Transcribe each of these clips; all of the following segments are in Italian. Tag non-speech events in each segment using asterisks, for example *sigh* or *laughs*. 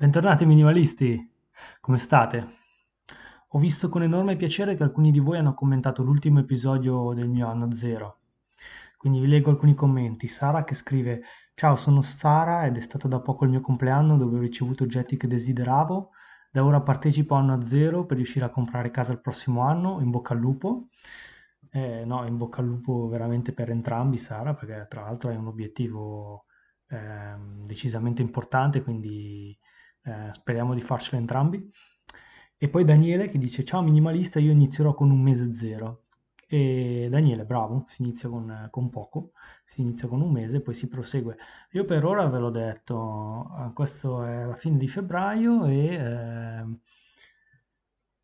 Bentornati minimalisti, come state? Ho visto con enorme piacere che alcuni di voi hanno commentato l'ultimo episodio del mio anno zero. Quindi vi leggo alcuni commenti. Sara che scrive: Ciao, sono Sara ed è stato da poco il mio compleanno dove ho ricevuto oggetti che desideravo. Da ora partecipo a anno zero per riuscire a comprare casa il prossimo anno. In bocca al lupo. Eh, no, in bocca al lupo veramente per entrambi, Sara, perché tra l'altro è un obiettivo ehm, decisamente importante, quindi eh, speriamo di farcelo entrambi. E poi Daniele che dice: Ciao minimalista, io inizierò con un mese zero. E Daniele, bravo, si inizia con, con poco, si inizia con un mese, poi si prosegue. Io per ora ve l'ho detto, eh, questo è la fine di febbraio e eh,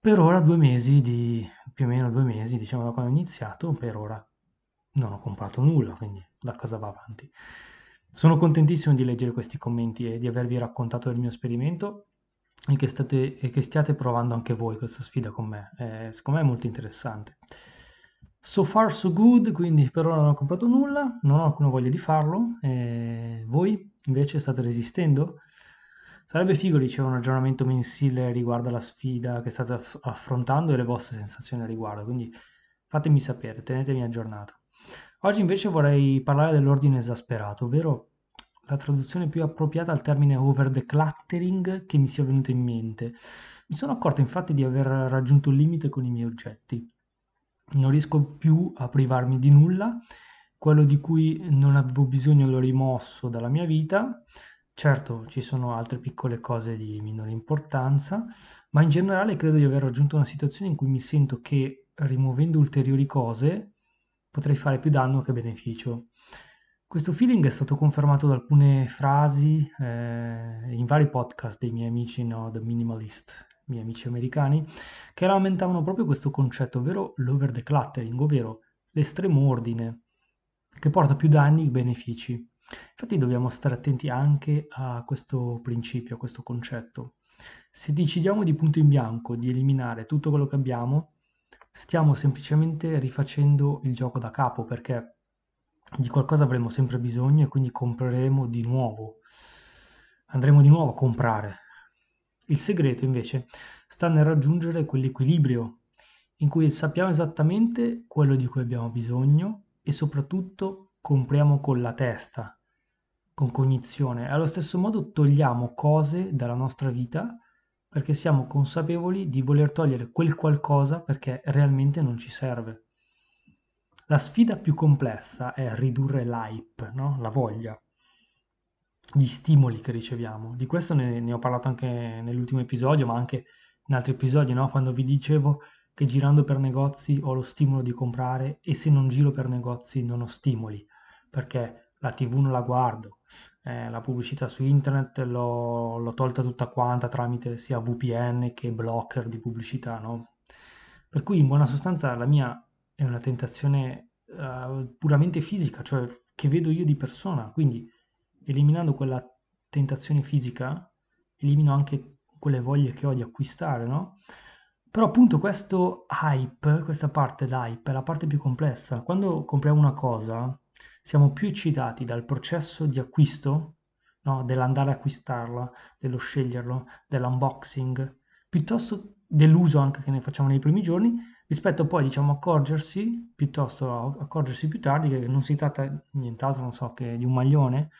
per ora due mesi di, più o meno due mesi, diciamo da quando ho iniziato, per ora non ho comprato nulla, quindi la cosa va avanti. Sono contentissimo di leggere questi commenti e di avervi raccontato del mio esperimento e che, state, e che stiate provando anche voi questa sfida con me. Eh, secondo me è molto interessante. So far so good, quindi per ora non ho comprato nulla, non ho alcuna voglia di farlo. Eh, voi invece state resistendo? Sarebbe figo ricevere un aggiornamento mensile riguardo alla sfida che state aff- affrontando e le vostre sensazioni a riguardo, quindi fatemi sapere, tenetemi aggiornato. Oggi invece vorrei parlare dell'ordine esasperato, ovvero la traduzione più appropriata al termine over decluttering che mi sia venuta in mente. Mi sono accorto infatti di aver raggiunto il limite con i miei oggetti. Non riesco più a privarmi di nulla, quello di cui non avevo bisogno l'ho rimosso dalla mia vita. Certo, ci sono altre piccole cose di minore importanza, ma in generale credo di aver raggiunto una situazione in cui mi sento che rimuovendo ulteriori cose potrei fare più danno che beneficio. Questo feeling è stato confermato da alcune frasi eh, in vari podcast dei miei amici no, The Minimalist, miei amici americani, che lamentavano proprio questo concetto, ovvero l'over decluttering, ovvero l'estremo ordine, che porta più danni che benefici. Infatti dobbiamo stare attenti anche a questo principio, a questo concetto. Se decidiamo di punto in bianco di eliminare tutto quello che abbiamo, stiamo semplicemente rifacendo il gioco da capo perché di qualcosa avremo sempre bisogno e quindi compreremo di nuovo. Andremo di nuovo a comprare. Il segreto invece sta nel raggiungere quell'equilibrio in cui sappiamo esattamente quello di cui abbiamo bisogno e soprattutto compriamo con la testa, con cognizione. Allo stesso modo togliamo cose dalla nostra vita perché siamo consapevoli di voler togliere quel qualcosa perché realmente non ci serve. La sfida più complessa è ridurre l'hype, no? la voglia, gli stimoli che riceviamo. Di questo ne, ne ho parlato anche nell'ultimo episodio, ma anche in altri episodi, no? quando vi dicevo che girando per negozi ho lo stimolo di comprare e se non giro per negozi non ho stimoli, perché la tv non la guardo, eh, la pubblicità su internet l'ho, l'ho tolta tutta quanta tramite sia VPN che blocker di pubblicità, no? Per cui in buona sostanza la mia è una tentazione uh, puramente fisica, cioè che vedo io di persona, quindi eliminando quella tentazione fisica, elimino anche quelle voglie che ho di acquistare, no? Però appunto questo hype, questa parte d'hype è la parte più complessa. Quando compriamo una cosa, siamo più eccitati dal processo di acquisto, no? dell'andare a acquistarla, dello sceglierlo, dell'unboxing, piuttosto dell'uso anche che ne facciamo nei primi giorni, rispetto poi diciamo accorgersi, piuttosto accorgersi più tardi che non si tratta di nient'altro, non so, che di un maglione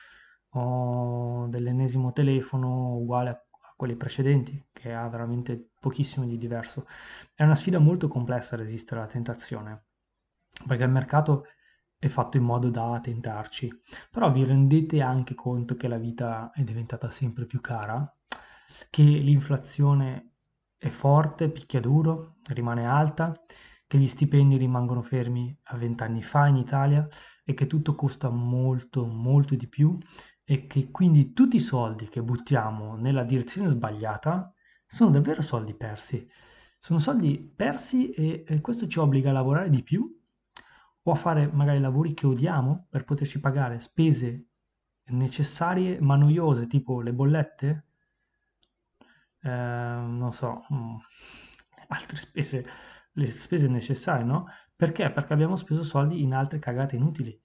o dell'ennesimo telefono uguale a quelli precedenti, che ha veramente pochissimo di diverso. È una sfida molto complessa resistere alla tentazione, perché il mercato è fatto in modo da tentarci. Però vi rendete anche conto che la vita è diventata sempre più cara, che l'inflazione è forte, picchia duro, rimane alta, che gli stipendi rimangono fermi a vent'anni fa in Italia e che tutto costa molto, molto di più e che quindi tutti i soldi che buttiamo nella direzione sbagliata sono davvero soldi persi. Sono soldi persi e, e questo ci obbliga a lavorare di più o a fare magari lavori che odiamo per poterci pagare spese necessarie ma noiose, tipo le bollette, eh, non so, mm, altre spese, le spese necessarie, no? Perché? Perché abbiamo speso soldi in altre cagate inutili.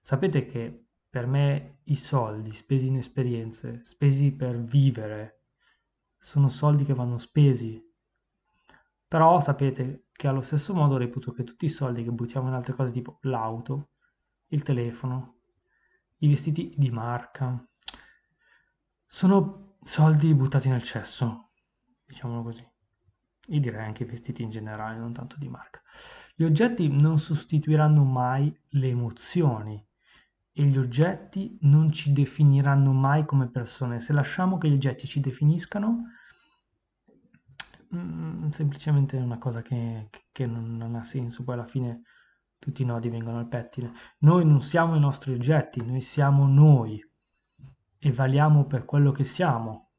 Sapete che per me i soldi spesi in esperienze, spesi per vivere, sono soldi che vanno spesi. Però sapete che allo stesso modo reputo che tutti i soldi che buttiamo in altre cose tipo l'auto, il telefono, i vestiti di marca, sono soldi buttati nel cesso, diciamolo così. Io direi anche i vestiti in generale, non tanto di marca. Gli oggetti non sostituiranno mai le emozioni e gli oggetti non ci definiranno mai come persone. Se lasciamo che gli oggetti ci definiscano, mm, semplicemente è una cosa che, che non, non ha senso. Poi alla fine tutti i nodi vengono al pettine. Noi non siamo i nostri oggetti, noi siamo noi e valiamo per quello che siamo.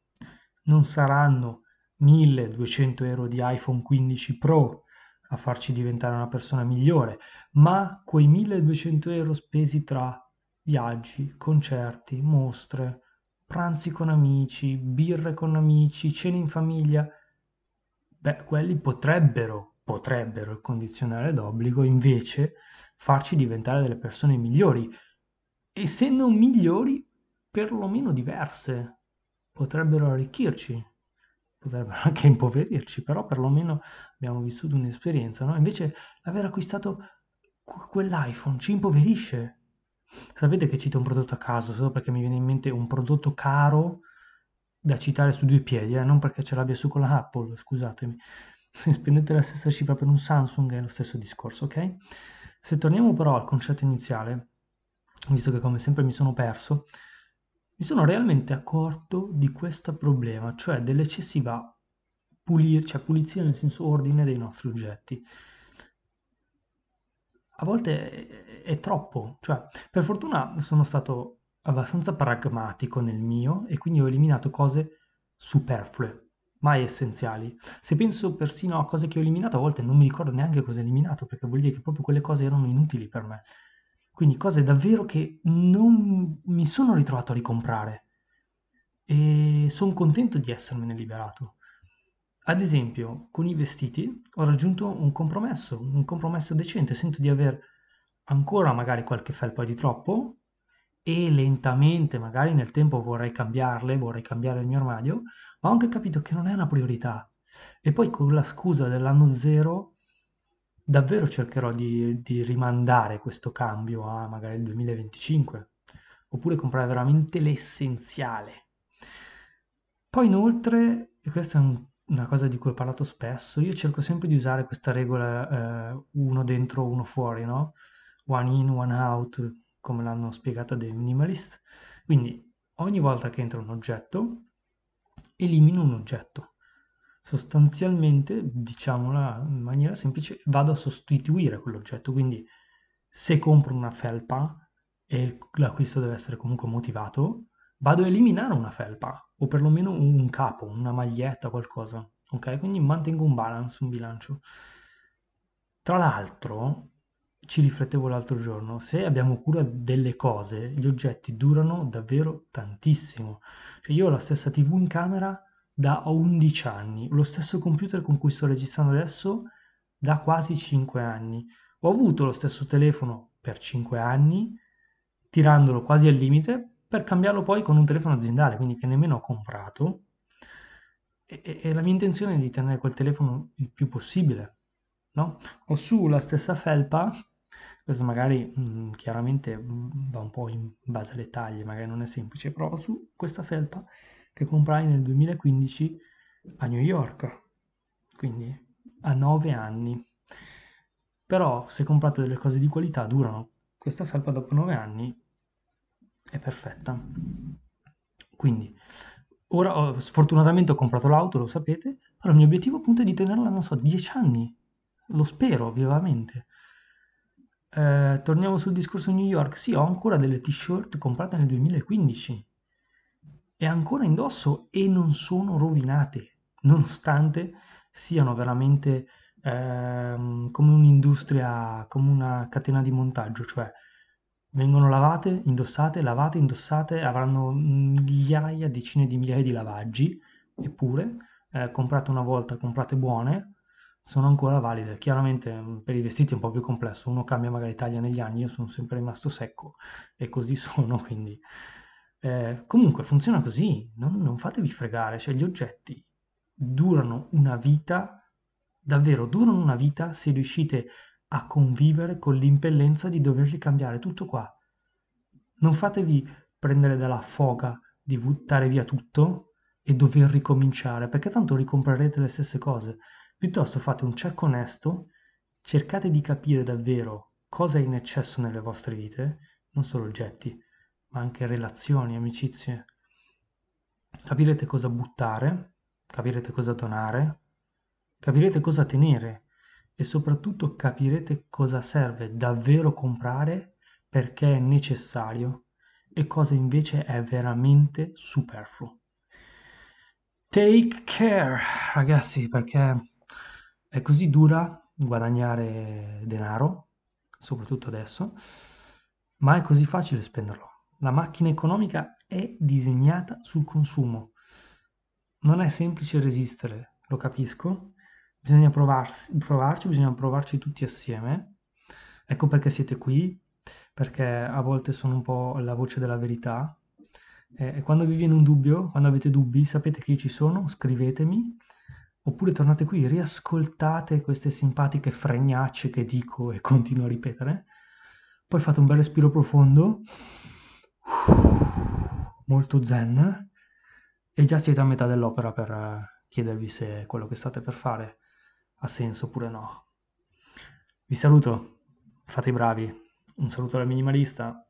Non saranno 1200 euro di iPhone 15 Pro a farci diventare una persona migliore, ma quei 1200 euro spesi tra viaggi, concerti, mostre, pranzi con amici, birre con amici, cene in famiglia, beh, quelli potrebbero, potrebbero, il condizionale d'obbligo, invece farci diventare delle persone migliori. E se non migliori, perlomeno diverse. Potrebbero arricchirci, potrebbero *laughs* anche impoverirci, però perlomeno abbiamo vissuto un'esperienza, no? Invece l'aver acquistato quell'iPhone ci impoverisce. Sapete che cito un prodotto a caso, solo perché mi viene in mente un prodotto caro da citare su due piedi, eh? non perché ce l'abbia su con la Apple, scusatemi. Se spendete la stessa cifra per un Samsung è lo stesso discorso, ok? Se torniamo però al concetto iniziale, visto che come sempre mi sono perso, mi sono realmente accorto di questo problema, cioè dell'eccessiva pulir, cioè pulizia nel senso ordine dei nostri oggetti. A volte è, è troppo, cioè per fortuna sono stato abbastanza pragmatico nel mio e quindi ho eliminato cose superflue, mai essenziali. Se penso persino a cose che ho eliminato, a volte non mi ricordo neanche cosa ho eliminato, perché vuol dire che proprio quelle cose erano inutili per me. Quindi cose davvero che non mi sono ritrovato a ricomprare e sono contento di essermene liberato. Ad esempio, con i vestiti ho raggiunto un compromesso, un compromesso decente, sento di aver ancora magari qualche felpa di troppo e lentamente, magari nel tempo vorrei cambiarle, vorrei cambiare il mio armadio, ma ho anche capito che non è una priorità. E poi con la scusa dell'anno zero davvero cercherò di, di rimandare questo cambio a magari il 2025, oppure comprare veramente l'essenziale. Poi inoltre, e questa è un, una cosa di cui ho parlato spesso, io cerco sempre di usare questa regola eh, uno dentro, uno fuori, no? One in, one out, come l'hanno spiegata dei minimalist. Quindi ogni volta che entra un oggetto, elimino un oggetto sostanzialmente, diciamola in maniera semplice, vado a sostituire quell'oggetto. Quindi se compro una felpa e l'acquisto deve essere comunque motivato, vado a eliminare una felpa o perlomeno un capo, una maglietta, qualcosa. Ok? Quindi mantengo un balance, un bilancio. Tra l'altro, ci riflettevo l'altro giorno, se abbiamo cura delle cose, gli oggetti durano davvero tantissimo. Cioè io ho la stessa TV in camera da 11 anni, lo stesso computer con cui sto registrando adesso da quasi 5 anni. Ho avuto lo stesso telefono per 5 anni, tirandolo quasi al limite, per cambiarlo poi con un telefono aziendale, quindi che nemmeno ho comprato. E, e la mia intenzione è di tenere quel telefono il più possibile. No? Ho su la stessa felpa, questo magari mh, mm, chiaramente mm, va un po' in base alle taglie, magari non è semplice, però ho su questa felpa che comprai nel 2015 a New York, quindi a 9 anni. Però se comprate delle cose di qualità durano. Questa felpa dopo 9 anni è perfetta. Quindi, ora sfortunatamente ho comprato l'auto, lo sapete, però il mio obiettivo appunto è di tenerla, non so, 10 anni. Lo spero vivamente. Eh, torniamo sul discorso New York. Sì, ho ancora delle t-shirt comprate nel 2015 e ancora indosso e non sono rovinate, nonostante siano veramente ehm, come un'industria, come una catena di montaggio, cioè vengono lavate, indossate, lavate, indossate, avranno migliaia, decine di migliaia di lavaggi, eppure eh, comprate una volta, comprate buone, sono ancora valide. Chiaramente mm, per i vestiti è un po' più complesso, uno cambia magari taglia negli anni, io sono sempre rimasto secco e così *laughs* sono, quindi eh, comunque funziona così, non, non fatevi fregare, cioè gli oggetti durano una vita, davvero durano una vita se riuscite a convivere con l'impellenza di doverli cambiare, tutto qua. Non fatevi prendere dalla foga di buttare via tutto e dover ricominciare, perché tanto ricomprerete le stesse cose. Piuttosto fate un check onesto, cercate di capire davvero cosa è in eccesso nelle vostre vite, non solo oggetti, ma anche relazioni, amicizie. Capirete cosa buttare, capirete cosa donare, capirete cosa tenere e soprattutto capirete cosa serve davvero comprare perché è necessario e cosa invece è veramente superfluo. Take care, ragazzi, perché è così dura guadagnare denaro, soprattutto adesso, ma è così facile spenderlo. La macchina economica è disegnata sul consumo. Non è semplice resistere, lo capisco. Bisogna provarsi, provarci, bisogna provarci tutti assieme. Ecco perché siete qui, perché a volte sono un po' la voce della verità. E quando vi viene un dubbio, quando avete dubbi, sapete che io ci sono, scrivetemi, oppure tornate qui, riascoltate queste simpatiche fregnacce che dico e continuo a ripetere, poi fate un bel respiro profondo molto zen. E già siete a metà dell'opera per eh, chiedervi se quello che state per fare ha senso oppure no. Vi saluto, fate i bravi, un saluto dal minimalista